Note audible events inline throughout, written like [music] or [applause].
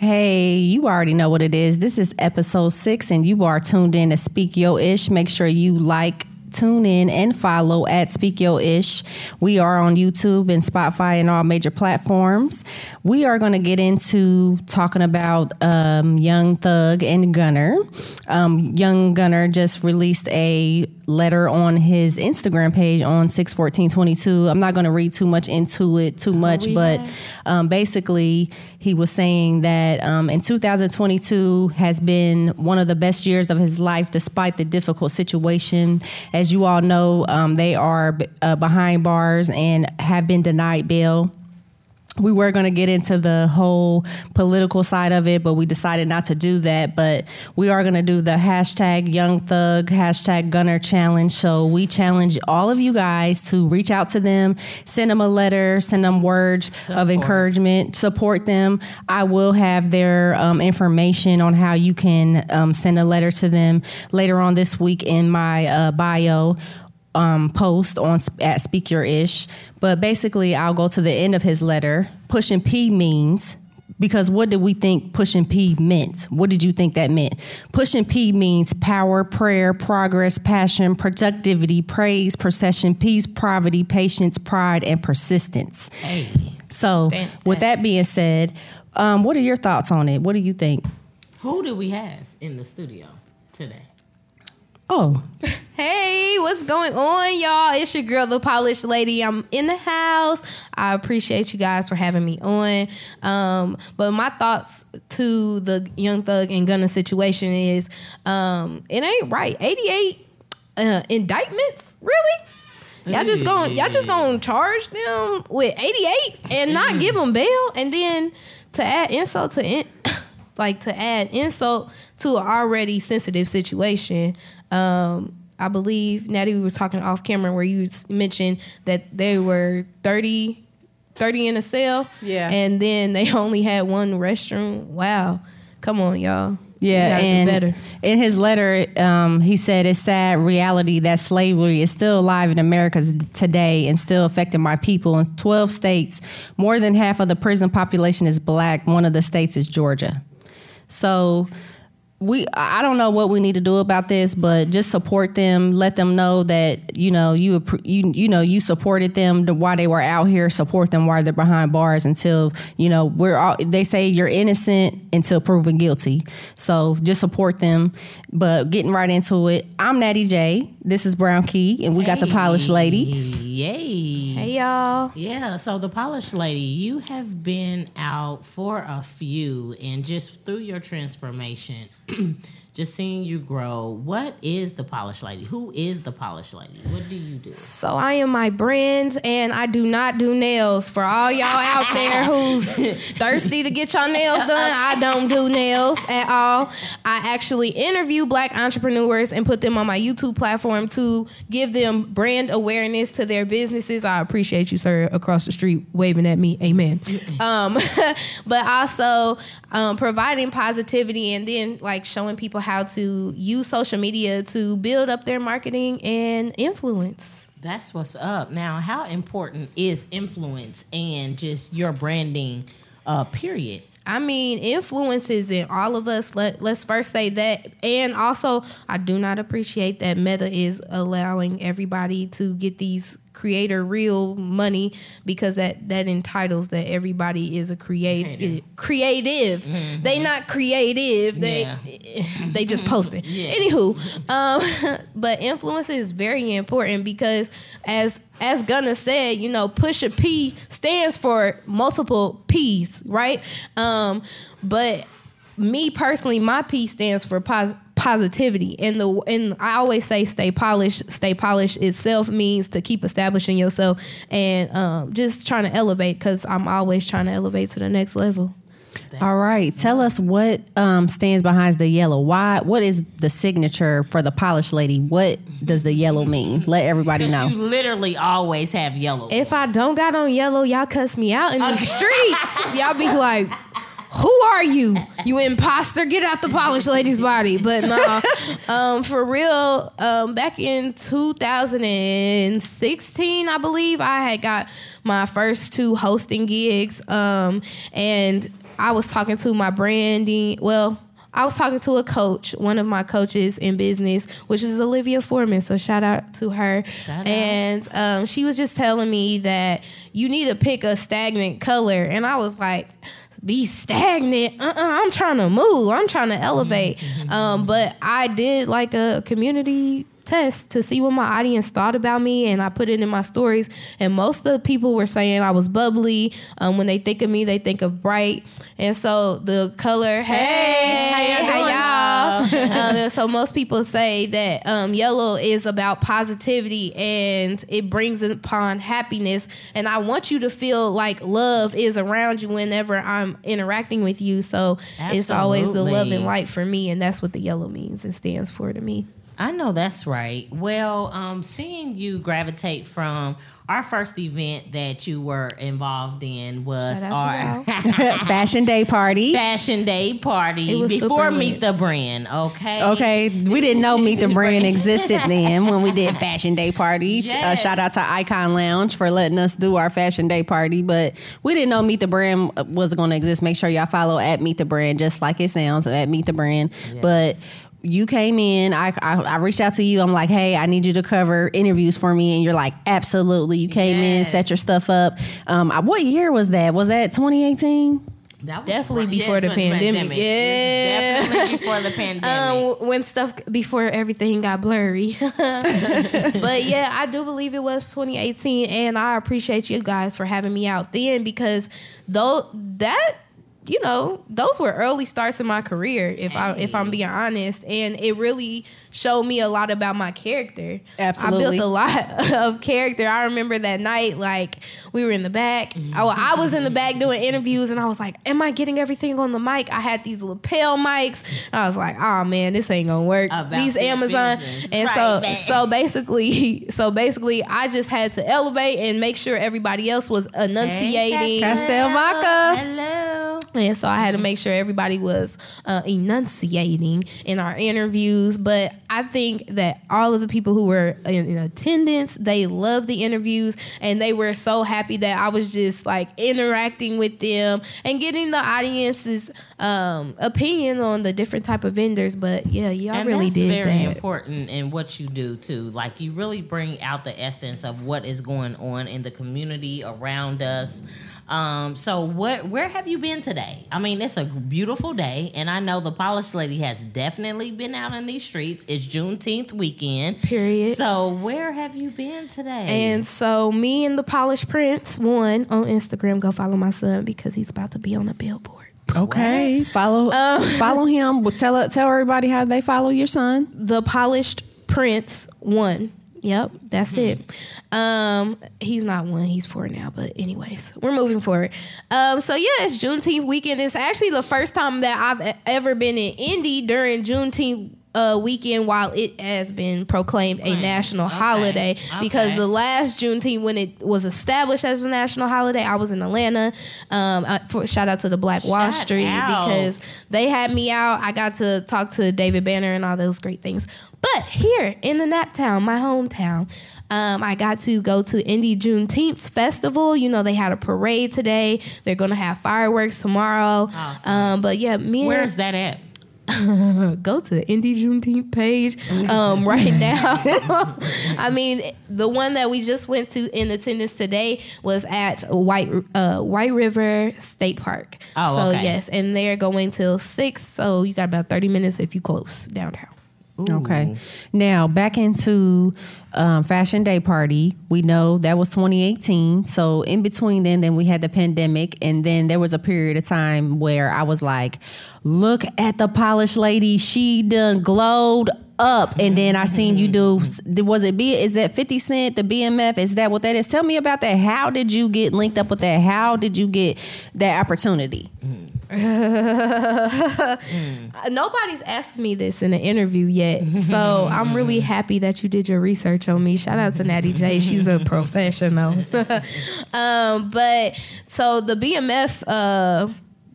Hey, you already know what it is. This is episode six, and you are tuned in to Speak Yo Ish. Make sure you like, tune in, and follow at Speak Yo Ish. We are on YouTube and Spotify and all major platforms. We are going to get into talking about um, Young Thug and Gunna. Um, Young Gunna just released a letter on his Instagram page on 61422. I'm not going to read too much into it too much, but um, basically, he was saying that um, in 2022 has been one of the best years of his life despite the difficult situation. As you all know, um, they are uh, behind bars and have been denied bail we were going to get into the whole political side of it, but we decided not to do that. But we are going to do the hashtag Young Thug, hashtag Gunna challenge. So we challenge all of you guys to reach out to them, send them a letter, send them words support. of encouragement, support them. I will have their um, information on how you can um, send a letter to them later on this week in my uh, bio um, post on at Speak Your Ish. But basically, I'll go to the end of his letter. Pushing P means because what did we think pushing P meant? What did you think that meant? Pushing P means power, prayer, progress, passion, productivity, praise, procession, peace, poverty, patience, pride, and persistence. Hey. So, with that being said, um, what are your thoughts on it? What do you think? Who do we have in the studio today? Oh. [laughs] Hey, what's going on, y'all? It's your girl, the polished lady. I'm in the house. I appreciate you guys for having me on. Um, but my thoughts to the Young Thug and Gunna situation is um, it ain't right. 88 uh, indictments? Really? Y'all just going y'all just gonna charge them with 88 and not give them bail and then to add insult to in, [coughs] like to add insult to an already sensitive situation um, I believe Natty was talking off camera where you mentioned that they were 30, 30 in a cell. Yeah. And then they [laughs] only had one restroom. Wow. Come on, y'all. Yeah, and in his letter, um, he said it's sad reality that slavery is still alive in America today and still affecting my people. In 12 states, more than half of the prison population is black. One of the states is Georgia. So we I don't know what we need to do about this, but just support them. Let them know that you know you you you know you supported them while they were out here. Support them while they're behind bars until you know we're all. They say you're innocent until proven guilty. So just support them. But getting right into it, I'm Natty J. This is Brown Key, and we hey. got the polished lady. Yay! Hey y'all. Yeah. So the polished lady, you have been out for a few, and just through your transformation. [clears throat] just seeing you grow. What is the Polish Lady? Who is the Polish Lady? What do you do? So I am my brands, and I do not do nails. For all y'all out there who's [laughs] thirsty to get your nails done, I don't do nails at all. I actually interview Black entrepreneurs and put them on my YouTube platform to give them brand awareness to their businesses. I appreciate you, sir, across the street waving at me. Amen. [laughs] um, [laughs] but also um, providing positivity and then like showing people how to use social media to build up their marketing and influence. That's what's up. Now, how important is influence and just your branding, uh, period? I mean, influences in all of us. Let let's first say that, and also, I do not appreciate that Meta is allowing everybody to get these creator real money because that that entitles that everybody is a create creative. Mm-hmm. They not creative. They yeah. [laughs] they just posting. [laughs] yeah. Anywho, um, [laughs] but influence is very important because as as Gunna said, you know, push a P stands for multiple P's, right? Um, but me personally, my P stands for positive positivity. And the and I always say stay polished. Stay polished itself means to keep establishing yourself and um, just trying to elevate because I'm always trying to elevate to the next level. All right tell us what um, stands behind the yellow. Why what is the signature for the polished lady? What does the yellow mean? Let everybody know. you literally always have yellow. If I don't got on yellow y'all cuss me out in the streets. [laughs] Y'all be like who are you? You imposter. Get out the polished lady's body. But no, [laughs] um, for real, um, back in 2016, I believe, I had got my first two hosting gigs. Um, and I was talking to my branding. Well, I was talking to a coach, one of my coaches in business, which is Olivia Foreman. So shout out to her. Shout out. and um, she was just telling me that you need to pick a stagnant color, and I was like. Be stagnant. Uh-uh, I'm trying to move. I'm trying to elevate. Um, but I did like a community test to see what my audience thought about me, and I put it in my stories. And most of the people were saying I was bubbly. Um, when they think of me, they think of bright. And so the color, hey, hey how y'all [laughs] um, and so most people say that um, yellow is about positivity and it brings upon happiness. And I want you to feel like love is around you whenever I'm interacting with you. So it's always the love and light for me, and that's what the yellow means and stands for to me. I know that's right. Well, um, seeing you gravitate from our first event that you were involved in was Shout out to our [laughs] Fashion Day party. fashion day party It was before super Meet lit. the Brand. Okay. Okay, we didn't know Meet the Brand [laughs] existed then when we did Fashion Day party. Uh, shout out to Icon Lounge for letting us do our Fashion Day party, but we didn't know Meet the Brand was going to exist. Make sure y'all follow at Meet the Brand, just like it sounds at Meet the Brand. But you came in, I, I I reached out to you. I'm like, hey, I need you to cover interviews for me, and you're like, absolutely. You came in, set your stuff up. Um, I- what year was that? Was that 2018? That was Definitely right- before yeah, the it was pandemic. Yeah. definitely before the [laughs] pandemic. Um, when stuff before everything got blurry. [laughs] but yeah, I do believe it was 2018, and I appreciate you guys for having me out then because though that you know those were early starts in my career if I if I'm being honest, and it really showed me a lot about my character. Absolutely. I built a lot [laughs] of character. I remember that night, like we were in the back. Mm-hmm. I, I was in the back doing interviews, and I was like, "Am I getting everything on the mic?" I had these lapel mics. I was like, "Oh man, this ain't gonna work." About these Amazon, business. and Right, so man. so basically, [laughs] so basically, I just had to elevate and make sure everybody else was enunciating. Castel Vaca. Hello. And so I had to make sure everybody was uh, enunciating in our interviews. But I think that all of the people who were in, in attendance, they loved the interviews and they were so happy that I was just like interacting with them and getting the audience's um, opinion on the different type of vendors. But yeah, y'all and really that's did very that. important in what you do too. Like you really bring out the essence of what is going on in the community around us. Um, so what where have you been today? I mean, it's a beautiful day, and I know the polished lady has definitely been out in these streets. It's Juneteenth weekend. Period. So where have you been today? And so me and the Polished Prince, one on Instagram, go follow my son because he's about to be on a billboard. Okay, follow [laughs] follow him. Well, Tell tell everybody how they follow your son. the polished prince one yep that's it um he's not one he's four now but anyways we're moving forward um so yeah it's juneteenth weekend it's actually the first time that i've ever been in indy during juneteenth uh, weekend while it has been proclaimed a national Okay. holiday because the last Juneteenth when it was established as a national holiday I was in Atlanta um, I, for, shout out to the Black Wall Shout Street out. because they had me out. I got to talk to David Banner and all those great things. But here in the Naptown, my hometown, um, I got to go to Indy Juneteenth Festival. You know, they had a parade today. They're going to have fireworks tomorrow. Awesome. Um, but yeah, me and Where's that at? [laughs] go to the Indy Juneteenth page um, [laughs] right now. [laughs] I mean, the one that we just went to in attendance today was at White uh, White River State Park. Oh, so okay. yes, and they're going till six. So you got about thirty minutes if you close downtown. Okay. Now back into um, Fashion Day Party. We know that was 2018. So in between then, then we had the pandemic, and then there was a period of time where I was like, "Look at the polished lady. She done glowed." Up and then I seen you do. Was it B? Is that Fifty Cent? The BMF? Is that what that is? Tell me about that. How did you get linked up with that? How did you get that opportunity? [laughs] Nobody's asked me this in an interview yet, so [laughs] I'm really happy that you did your research on me. Shout out to Natty J, she's a [laughs] professional. um, but so the BMF uh,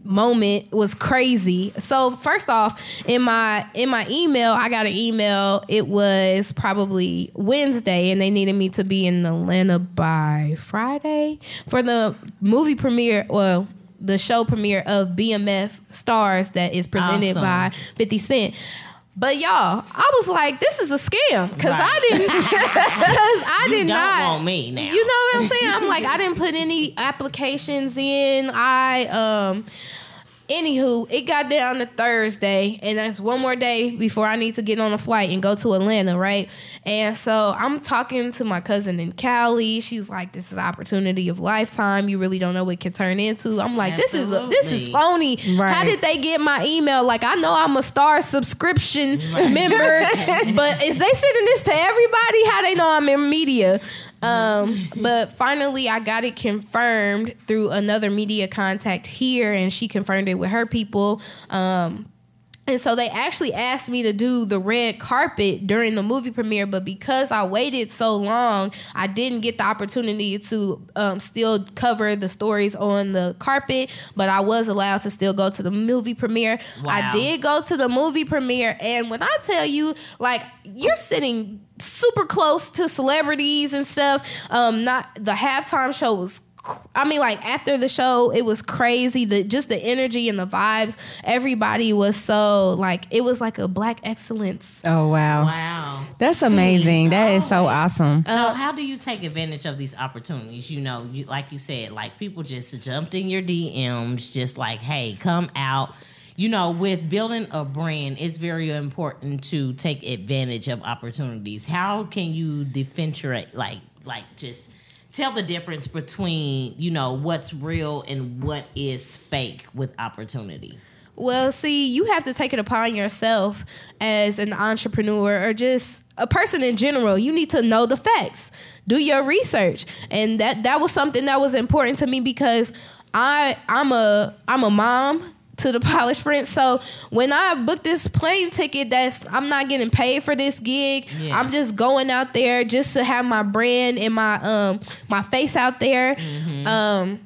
moment was crazy. So first off, in my in my email, I got an email. It was probably Wednesday, and they needed me to be in Atlanta by Friday for the movie premiere. Well the show premiere of BMF Starz that is presented Awesome. by 50 Cent. But y'all, I was like, this is a scam because I didn't [laughs] [laughs] because I You did not want me now. You know what I'm saying? I'm like, I didn't put any applications in. I um anywho, it got down to Thursday, and that's one more day before I need to get on a flight and go to Atlanta, right? And so I'm talking to my cousin in Cali. She's like, "This is opportunity of lifetime. You really don't know what it can turn into." I'm like, "This is a, this is phony. Right. How did they get my email? Like, I know I'm a Star subscription member, [laughs] but is they sending this to everybody? How they know I'm in media?" Um, but finally, I got it confirmed through another media contact here, and she confirmed it with her people. Um, and so they actually asked me to do the red carpet during the movie premiere, but because I waited so long, I didn't get the opportunity to um, still cover the stories on the carpet. But I was allowed to still go to the movie premiere. I did go to the movie premiere, and when I tell you, like, you're sitting super close to celebrities and stuff. Um, not the halftime show was. Cr- I mean, like after the show, it was crazy. The just the energy and the vibes. Everybody was so like it was like a black excellence. Oh wow. Wow. That's amazing. That is so oh. awesome. So uh, how do you take advantage of these opportunities? You know, you like you said, like people just jumped in your DMs, just like, hey, come out. You know, with building a brand, it's very important to take advantage of opportunities. How can you differentiate, like, like just tell the difference between you know what's real and what is fake with opportunity? Well, see, you have to take it upon yourself as an entrepreneur or just a person in general. You need to know the facts. Do your research. And that that was something that was important to me because I I'm a I'm a mom to the Polish prince. So when I booked this plane ticket that's I'm not getting paid for this gig. Yeah. I'm just going out there just to have my brand and my um my face out there. Um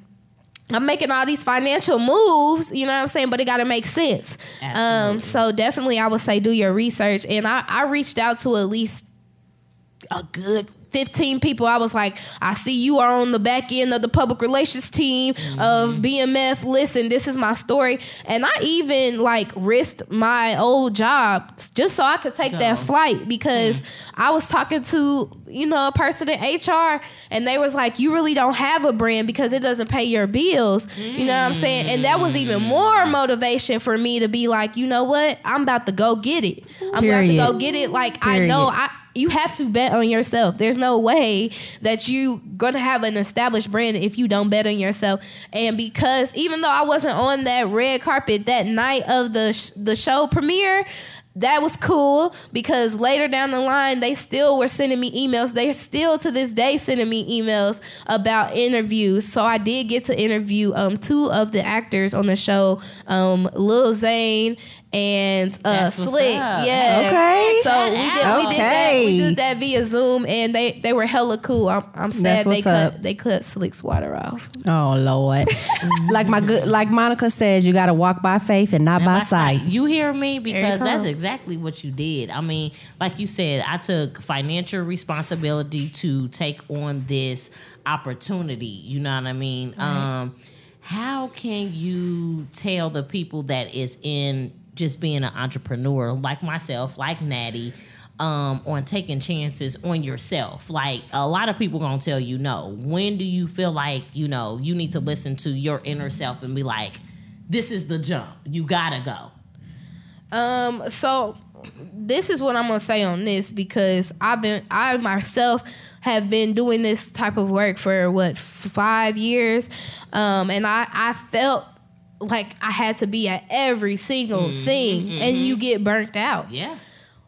I'm making all these financial moves, you know what I'm saying, but it got to make sense. Um, so definitely, I would say do your research. And I, I reached out to at least a good 15 people. I was like, I see you are on the back end of the public relations team of mm-hmm. BMF. Listen, this is my story. And I even like risked my old job just so I could take that flight because mm. I was talking to, you know, a person in HR and they was like, you really don't have a brand because it doesn't pay your bills. You know what I'm saying? And that was even mm. more motivation for me to be like, you know what? I'm about to go get it. I'm Period. about to go get it. Like I know I you have to bet on yourself. There's no way that you gonna have an established brand if you don't bet on yourself. And because even though I wasn't on that red carpet that night of the sh- the show premiere, that was cool because later down the line they still were sending me emails. They're still to this day sending me emails about interviews. So I did get to interview um two of the actors on the show, um Lil Zane and uh That's what's Slick. up. Yeah. Okay. So we did we did that we did that via Zoom and they they were hella cool. I'm, I'm sad That's they what's cut up. they cut Slick's water off. Oh Lord. [laughs] like my good like Monica says, you gotta walk by faith and not And by my sight. You hear me? Because that's exactly what you did. I mean, like you said, I took financial responsibility to take on this opportunity. You know what I mean? Um, how can you tell the people that is in just being an entrepreneur, like myself, like Natty, um, on taking chances on yourself? Like a lot of people gonna tell you no. When do you feel like you know you need to listen to your inner self and be like, this is the jump. You gotta go. Um, so this is what I'm gonna say on this because I've been I myself have been doing this type of work for what five years, um, and I I felt like I had to be at every single thing, and you get burnt out. Yeah.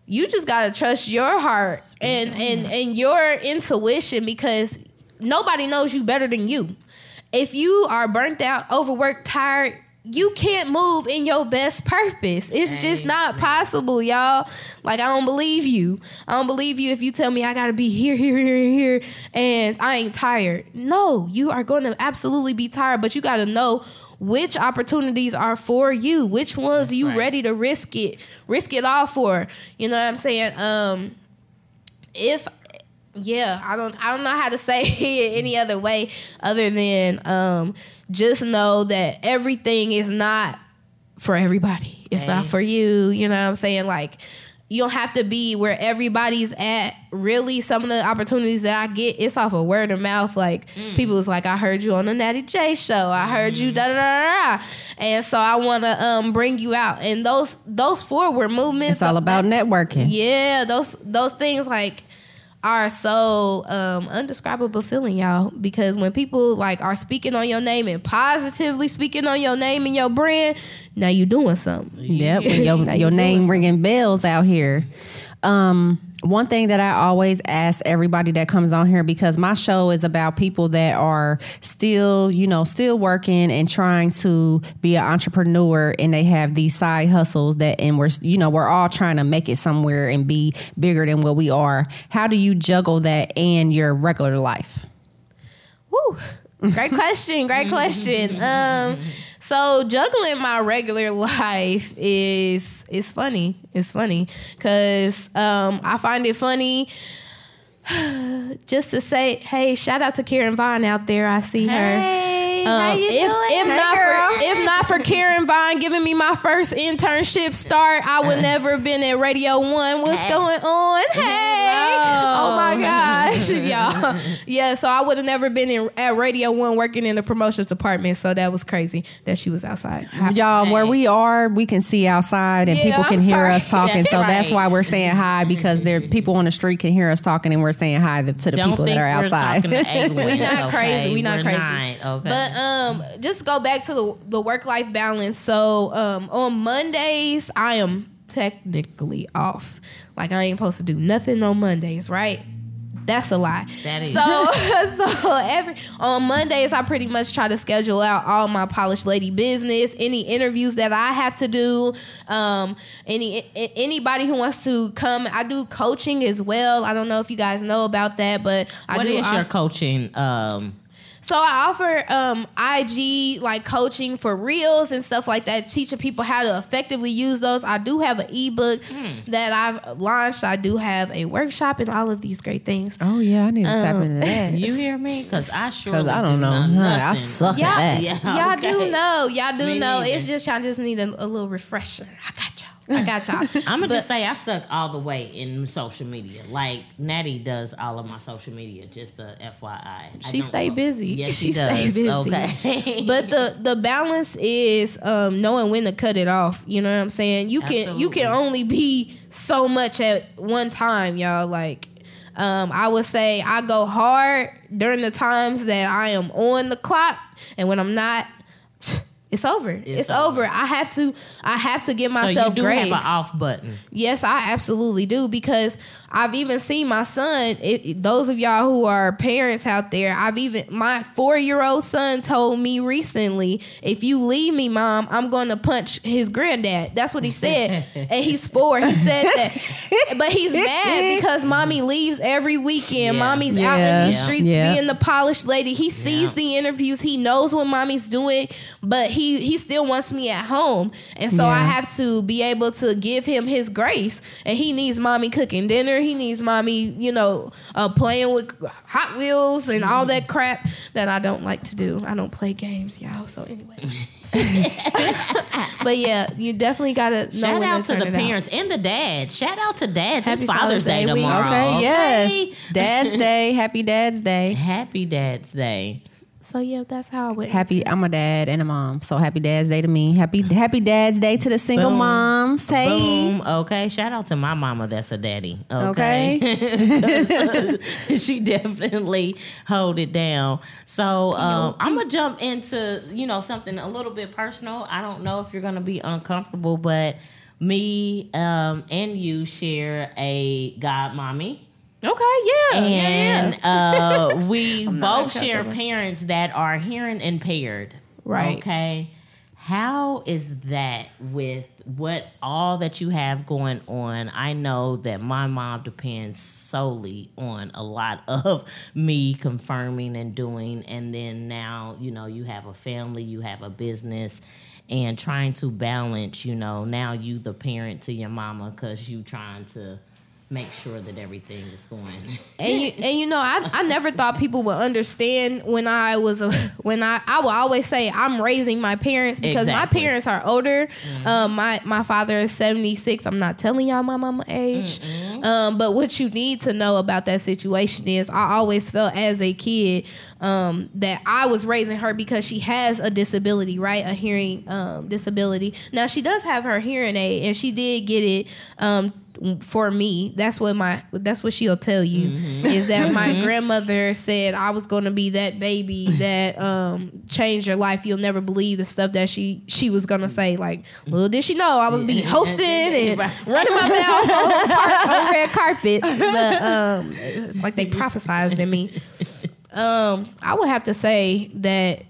you just gotta trust your heart and and and your intuition because nobody knows you better than you. If you are burnt out, overworked, tired, you can't move in your best purpose. It's just not possible, y'all. Like I don't believe you. I don't believe you if you tell me I gotta be here, here, here, here, and I ain't tired. No, you are going to absolutely be tired, but you gotta know which opportunities are for you, which ones you right. ready to risk it, risk it all for. You know what I'm saying? Um, if yeah, I don't I don't know how to [laughs] say it any other way other than um just know that everything is not for everybody. It's not for you. You know what I'm saying? Like you don't have to be where everybody's at. Really, some of the opportunities that I get, it's off of word of mouth. Like Mm. people was like, I heard you on the Natty J show. I heard you da da da da. da. And so I want to um bring you out. And those those forward movements. It's all about networking. Yeah, those those things like are so um undescribable feeling y'all. Because when people like are speaking on your name and positively speaking on your name and your brand now you doing something. Yep, [laughs] your your name ringing bells out here. Um, one thing that I always ask everybody that comes on here because my show is about people that are still, you know, still working and trying to be an entrepreneur, and they have these side hustles that, and we're, you know, we're all trying to make it somewhere and be bigger than what we are. How do you juggle that and your regular life? Woo. Great question. Great question. Um, so juggling my regular [laughs] life is is funny. It's funny because um, I find it funny. [sighs] Just to say, hey, shout out to Karen Vaughn out there. I see her. Hey, how Um, you if if Hey, not girl. for if not for Karen Vine giving me my first internship start, I would never have been at Radio One. What's Hey. going on? Hey, oh my gosh, [laughs] y'all. Yeah, so I would have never been in at Radio One working in the promotions department. So that was crazy that she was outside. Y'all, where we are, we can see outside and Yeah, people I'm can hear sorry. us [laughs] talking. That's so that's why we're saying hi because there people on the street can hear us talking and we're saying hi to the Don't people think that are outside. we're outside. talking to [laughs] aliens. We not okay? crazy. We not We're crazy. not, okay. But um, just go back to the the work life balance. So um, on Mondays, I am technically off. Like I ain't supposed to do nothing on Mondays, right? That's a lie. That is. So [laughs] [laughs] so every on Mondays I pretty much try to schedule out all my polished lady business, any interviews that I have to do, um, any anybody who wants to come. I do coaching as well. I don't know if you guys know about that, but I what do. is off- your coaching? Um, so I offer um, IG like coaching for reels and stuff like that, teaching people how to effectively use those. I do have an ebook Hmm. that I've launched. I do have a workshop and all of these great things. oh yeah, I need to tap Um, into that. [laughs] you hear me? Because I [laughs] sure Because I don't know. Not Huh, I suck Y'all, at that. Yeah, y'all do know. Y'all do Me know. neither. It's just y'all just need a, a little refresher. I got y'all. I got y'all. [laughs] I'm gonna But- just say I suck all the way in social media. Like Natty does all of my social media. Just a FYI. She stay know. busy. Yes, [laughs] She she, stay does. busy. Okay. [laughs] but the the balance is um, knowing when to cut it off. You know what I'm saying? You can you can only be so much at one time, y'all. Like um, I would say I go hard during the times that I am on the clock, and when I'm not. It's over. It's, over. over. I have to. I have to give so myself you do have an off button. Yes, I absolutely do because I've even seen my son. It, those of y'all who are parents out there, I've even my four year old son told me recently, "If you leave me, mom, I'm going to punch his granddad." That's what he said, [laughs] and he's four. He said that, but he's mad because mommy leaves every weekend. Yeah. Mommy's out in Yeah. these Yeah. streets Yeah. being the polished lady. He sees Yeah. the interviews. He knows what mommy's doing, but he he still wants me at home, and so I have to be able to give him his grace. And he needs mommy cooking dinner. He needs mommy, you know, uh, playing with Hot Wheels and all that crap that I don't like to do. I don't play games, y'all. So anyway. [laughs] but yeah, you definitely gotta know Shout when out to turn the it out. parents and the dads. Shout out to dads. it's Father's Father's Day, Day tomorrow. Okay, yes. Dad's [laughs] Day. Happy Dad's Day. Happy Dad's Day. So yeah, that's how I went. Happy I'm a dad and a mom. So happy Dad's Day to me. Happy Happy Dad's Day to the single Boom. moms. Hey. Boom. Okay. Shout out to my mama. That's a daddy. Okay. [laughs] she definitely hold it down. So um, I'm gonna jump into you know something a little bit personal. I don't know if you're gonna be uncomfortable, but me um, and you share a god mommy. Okay, yeah, and yeah, yeah. uh, [laughs] we both share parents that are hearing impaired. Right. Okay. How is that with what all that you have going on? I know that my mom depends solely on a lot [laughs] of me confirming and doing, and then now you know you have a family, you have a business, and trying to balance. You know, now you the parent to your mama because you trying to make sure that everything is going. [laughs] and you, and you know, I, I never thought people would understand when I was a, [laughs] when I I will always say I'm raising my parents because Exactly. my parents are older. Um, my my father is 76. I'm not telling y'all my mama age. Um, but what you need to know about that situation is I always felt as a kid um, that I was raising her because she has a disability, right? A hearing um, disability. Now she does have her hearing aid, and she did get it um, for me. That's what my that's what she'll tell you is that my grandmother said I was going to be that baby that um, changed your life. You'll never believe the stuff that she she was going to say. Like little did she know I was be hosting and running my mouth on, on red carpet. But um, it's like they [laughs] prophesized in me. Um, I would have to say that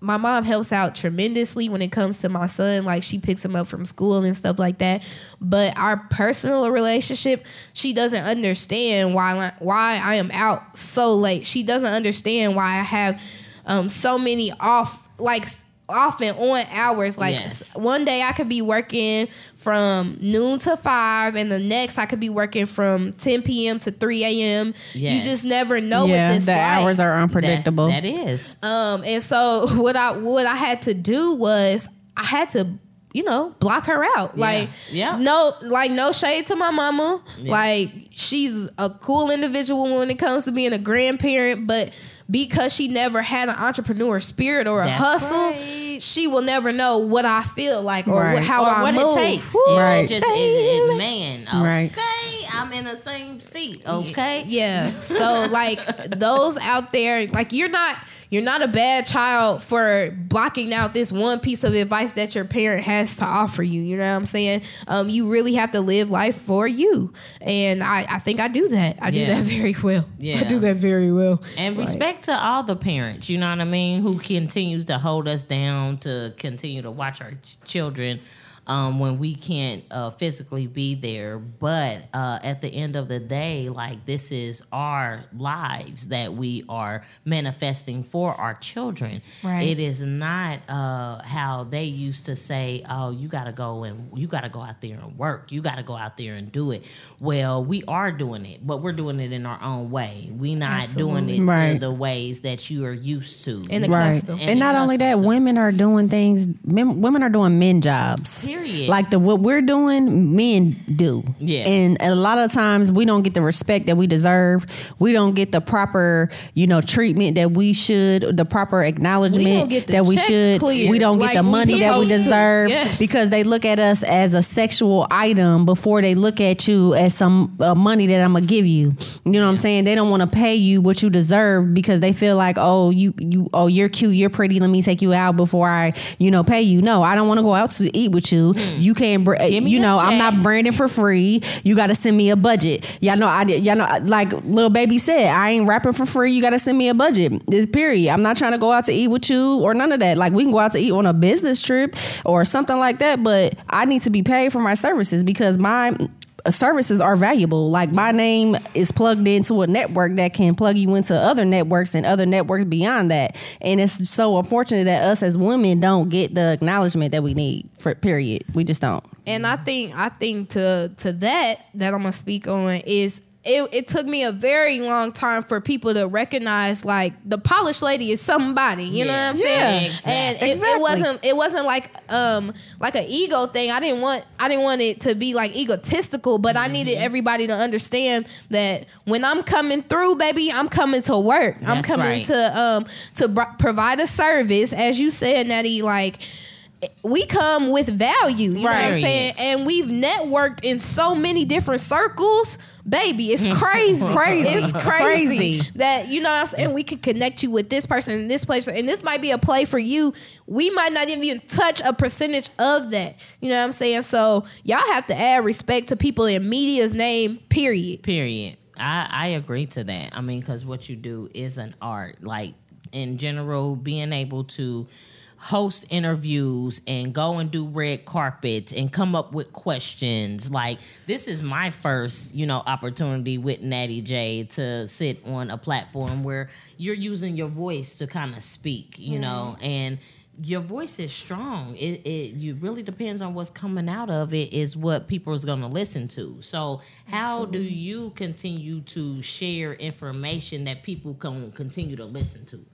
my mom helps out tremendously when it comes to my son. Like she picks him up from school and stuff like that. But our personal relationship, she doesn't understand why why I am out so late. She doesn't understand why I have um, so many off like off and on hours. Like Yes. one day I could be working from noon to five, and the next I could be working from 10 p.m. to 3 a.m. You just never know yeah, what this the like. hours are unpredictable. That, that is. Um, and so [laughs] what I what I had to do was I had to, you know, block her out. Like, Yeah. no, like no shade to my mama. Yeah. Like she's a cool individual when it comes to being a grandparent, but because she never had an entrepreneur spirit or a That's hustle, right. she will never know what I feel like or Right. how or I what move. it takes. Woo, It Right. just it, it, baby. man. Right. Okay, I'm in the same seat. Okay. Yeah. [laughs] So like those out there, like you're not you're not a bad child for blocking out this one piece of advice that your parent has to offer you. You know what I'm saying? Um, you really have to live life for you, and I, I think I do that. I do that [laughs] very well. Yeah. I do that very well. And Like, respect to all the parents, you know what I mean, who continues to hold us down to continue to watch our ch- children um, when we can't uh, physically be there. But uh, at the end of the day, like this is our lives that we are manifesting for our children. Right. It is not uh, how they used to say, "Oh, you got to go and you got to go out there and work. You got to go out there and do it." Well, we are doing it, but we're doing it in our own way. We're not doing it Absolutely. Right. to the ways that you are used to. In the Right. custom. And And, not only that, custom. women are doing things. Men, women are doing men jobs. Period. Like the what we're doing, men do. Yeah. And a lot of times we don't get the respect that we deserve. We don't get the proper, you know, treatment that we should. The proper acknowledgement get the that we should. cleared We don't get like the money that we deserve Yes. because they look at us as a sexual item before they look at you as some uh, money that I'm gonna give you. You know what I'm saying? They don't want to pay you what you deserve because they feel like, oh, you you oh you're cute, you're pretty. Let me take you out before I you know pay you. No, I don't want to go out to eat with you. You can't. Br- you know I'm not branding for free. You got to send me a budget. Y'all know I did. Y'all know like little baby said, I ain't rapping for free. You got to send me a budget. This period. I'm not trying to go out to eat with you or none of that. Like we can go out to eat on a business trip or something like that, but I need to be paid for my services because my Uh, services are valuable. Like my name is plugged into a network that can plug you into other networks and other networks beyond that. And it's so unfortunate that us as women don't get the acknowledgement that we need. For period, we just don't. and I think I think to to that that I'm gonna speak on is it, it took me a very long time for people to recognize like the polished lady is somebody. You know what I'm Yeah. saying? Exactly. And it, it wasn't it wasn't like um like an ego thing. I didn't want I didn't want it to be like egotistical, but I needed Mm-hmm. everybody to understand that when I'm coming through, baby, I'm coming to work. I'm coming right. to um to br- provide a service, as you said, Natty. Like we come with value. You know what I'm saying? And we've networked in so many different circles. Baby, it's mm. crazy. [laughs] Crazy. It's crazy, Crazy. that you know what I'm saying. We could connect you with this person and this place, and this might be a play for you. We might not even touch a percentage of that. You know what I'm saying? So y'all have to add respect to people in media's name. Period. Period. I, I agree to that. I mean, because what you do is an art. Like in general, being able to host interviews and go and do red carpets and come up with questions. Like this is my first, you know, opportunity with Natty J to sit on a platform where you're using your voice to kind of speak, you know, and your voice is strong. It it you really depends on what's coming out of it is what people is going to listen to. So how do you continue to share information that people can continue to listen to?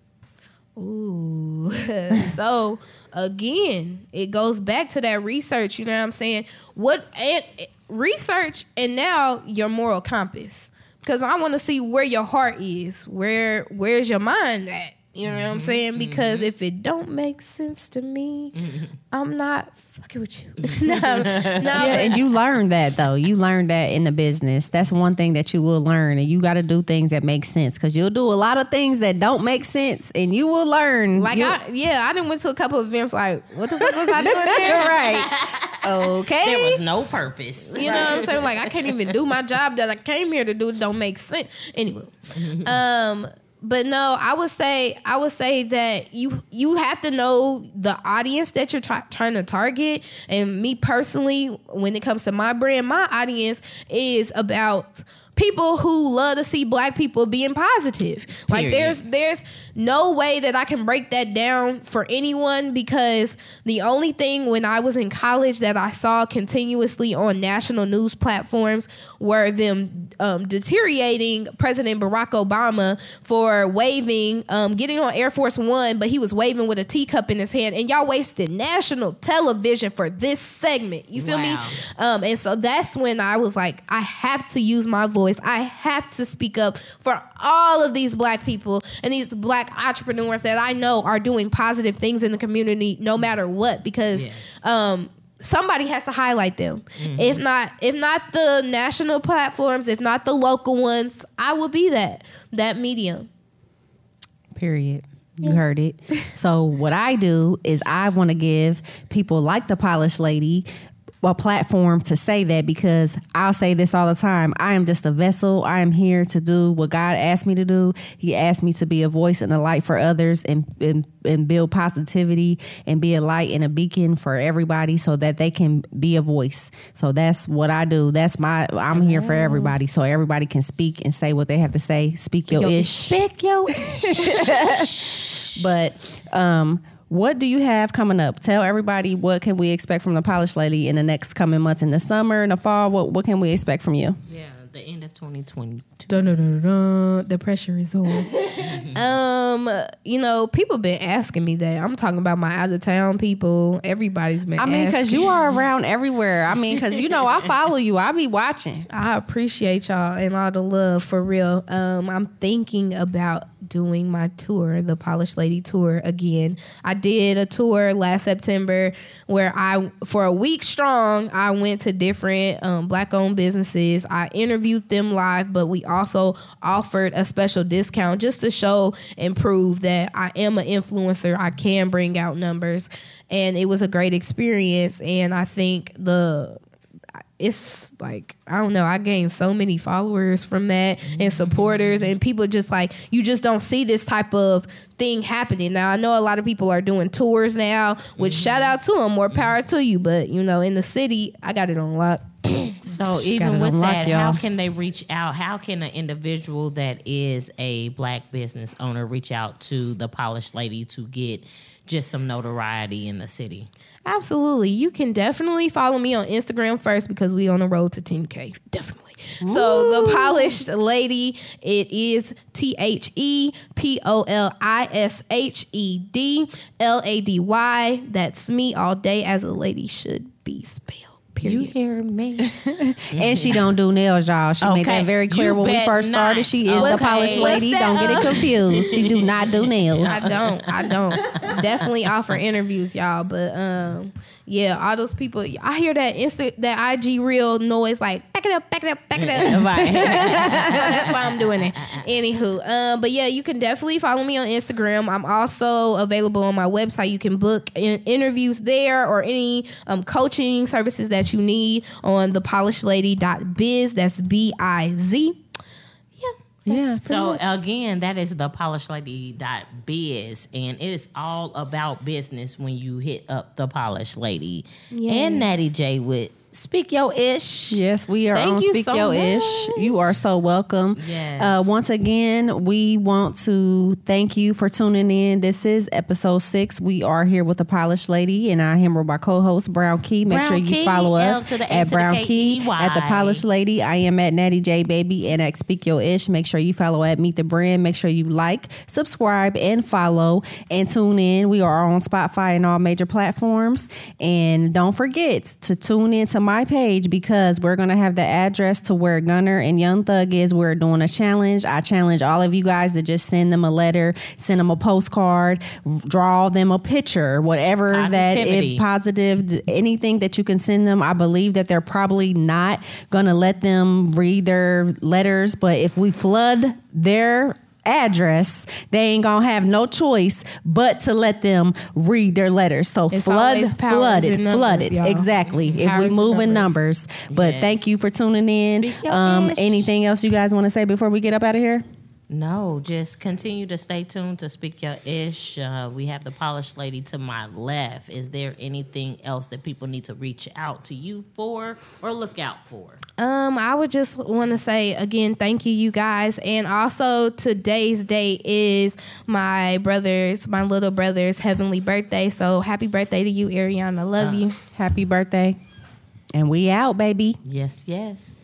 Ooh. [laughs] so again, it goes back to that research, you know what I'm saying? What and research and now your moral compass. Cuz I want to see where your heart is. Where where's your mind at? You know what I'm mm-hmm. saying? Mm-hmm. Because if it don't make sense to me, mm-hmm. I'm not fucking with you. [laughs] no, no, [laughs] Yeah, and you learn that though. You learn that in the business. That's one thing that you will learn, and you got to do things that make sense because you'll do a lot of things that don't make sense, and you will learn. like You- I, yeah, I didn't went to a couple of events. Like, what the fuck was I doing [laughs] there? right? Okay. There was no purpose. You know what I'm saying? Like I can't even do my job that I came here to do. It don't make sense. Anyway, um, but no, I would say I would say that you you have to know the audience that you're try- trying to target. And me personally, when it comes to my brand, my audience is about people who love to see black people being positive. Like there's there's no way that I can break that down for anyone because the only thing when I was in college that I saw continuously on national news platforms were them um, deteriorating President Barack Obama for waving, um, getting on Air Force One, but he was waving with a teacup in his hand, and y'all wasted national television for this segment. You feel me? Um, and so that's when I was like, I have to use my voice. I have to speak up for all of these black people and these black entrepreneurs that I know are doing positive things in the community no matter what because Yes. um somebody has to highlight them. If not if not the national platforms, if not the local ones, I will be that that medium. Period. You heard it. So what I do is I want to give people like the polished lady a platform to say that because I'll say this all the time. I am just a vessel. I am here to do what God asked me to do. He asked me to be a voice and a light for others and and, and build positivity and be a light and a beacon for everybody so that they can be a voice. So that's what I do. That's my I'm here for everybody so everybody can speak and say what they have to say. Speak your your ish. Speak your [laughs] ish. [laughs] but um, what do you have coming up? Tell everybody what can we expect from the polished lady in the next coming months in the summer in the fall. What what can we expect from you? Yeah, the end of 2022. Dun, dun, dun, dun, dun. The pressure is on. [laughs] um, you know, people been asking me that. I'm talking about my out of town people. Everybody's been. I mean, because you are around everywhere. I mean, because you know I follow you. I be watching. [laughs] I appreciate y'all and all the love for real. Um, I'm thinking about doing my tour, the Polished Lady tour again. I did a tour last September where I, for a week strong, I went to different um, black owned businesses. I interviewed them live, but we also offered a special discount just to show and prove that I am an influencer. I can bring out numbers. And it was a great experience. And I think the it's like I don't know. I gained so many followers from that and supporters and people just like you just don't see this type of thing happening. Now I know a lot of people are doing tours now, which shout out to them, more power to you. But you know, in the city, I got it on lock. So She got even with on that, y'all. how can they reach out? How can an individual that is a black business owner reach out to the polished lady to get just some notoriety in the city? Absolutely. You can definitely follow me on Instagram first because we on the road to 10K. Definitely. So the polished lady, it is T H E P O L I S H E D L A D Y. That's me all day as a lady should be spelled. Period. hear me? [laughs] And she don't do nails, y'all. She made that very clear You when we bet first started. She is What's- the polished lady. that, Don't get it uh, confused. She do not do [laughs] nails. I don't. I don't. Definitely offer interviews, y'all. But um, yeah, all those people. I hear that insta that IG real noise like back it up, back it up, back it up. [laughs] right. so [laughs] that's why I'm doing it. Anywho, um, but yeah, you can definitely follow me on Instagram. I'm also available on my website. You can book in- interviews there or any um, coaching services that you need on thepolishedlady.biz. That's B I Z. Yeah. Yeah. that's pretty So much. again, that is the polishedlady.biz and it is all about business when you hit up the polished lady Yes. and Natty J with Speak Yo Ish. Yes, we are Thank on you Speak so Your Ish. You are so welcome. Yes. Uh, once again, we want to thank you for tuning in. This is episode six. We are here with the Polished Lady, and I am my co-host Brown Key. Make Brown sure you Key, follow us to the A at Brown Key K-E-Y. at the Polished Lady. I am at Natty J Baby and at Speak Yo Ish. Make sure you follow at Meet the Brand. Make sure you like, subscribe, and follow, and tune in. We are on Spotify and all major platforms. And don't forget to tune in to my page because we're gonna have the address to where Gunna and Young Thug is. We're doing a challenge. I challenge all of you guys to just send them a letter, send them a postcard, draw them a picture, whatever that Positivity. if positive anything that you can send them. I believe that they're probably not gonna let them read their letters, but if we flood their address, they ain't gonna have no choice but to let them read their letters. So It's flood, flooded, powers flood it, in numbers, flood it. y'all. Exactly. If we in move in numbers. numbers. But Yes. thank you for tuning in. Um, anything else you guys want to say before we get up out of here? No, just continue to stay tuned to Speak Your Ish. Uh, we have the polished lady to my left. Is there anything else that people need to reach out to you for or look out for? Um, I would just want to say again, thank you, you guys, and also today's date is my brother's, my little brother's heavenly birthday. So happy birthday to you, Ariana. Love you. Happy birthday. And we out, baby. Yes, yes.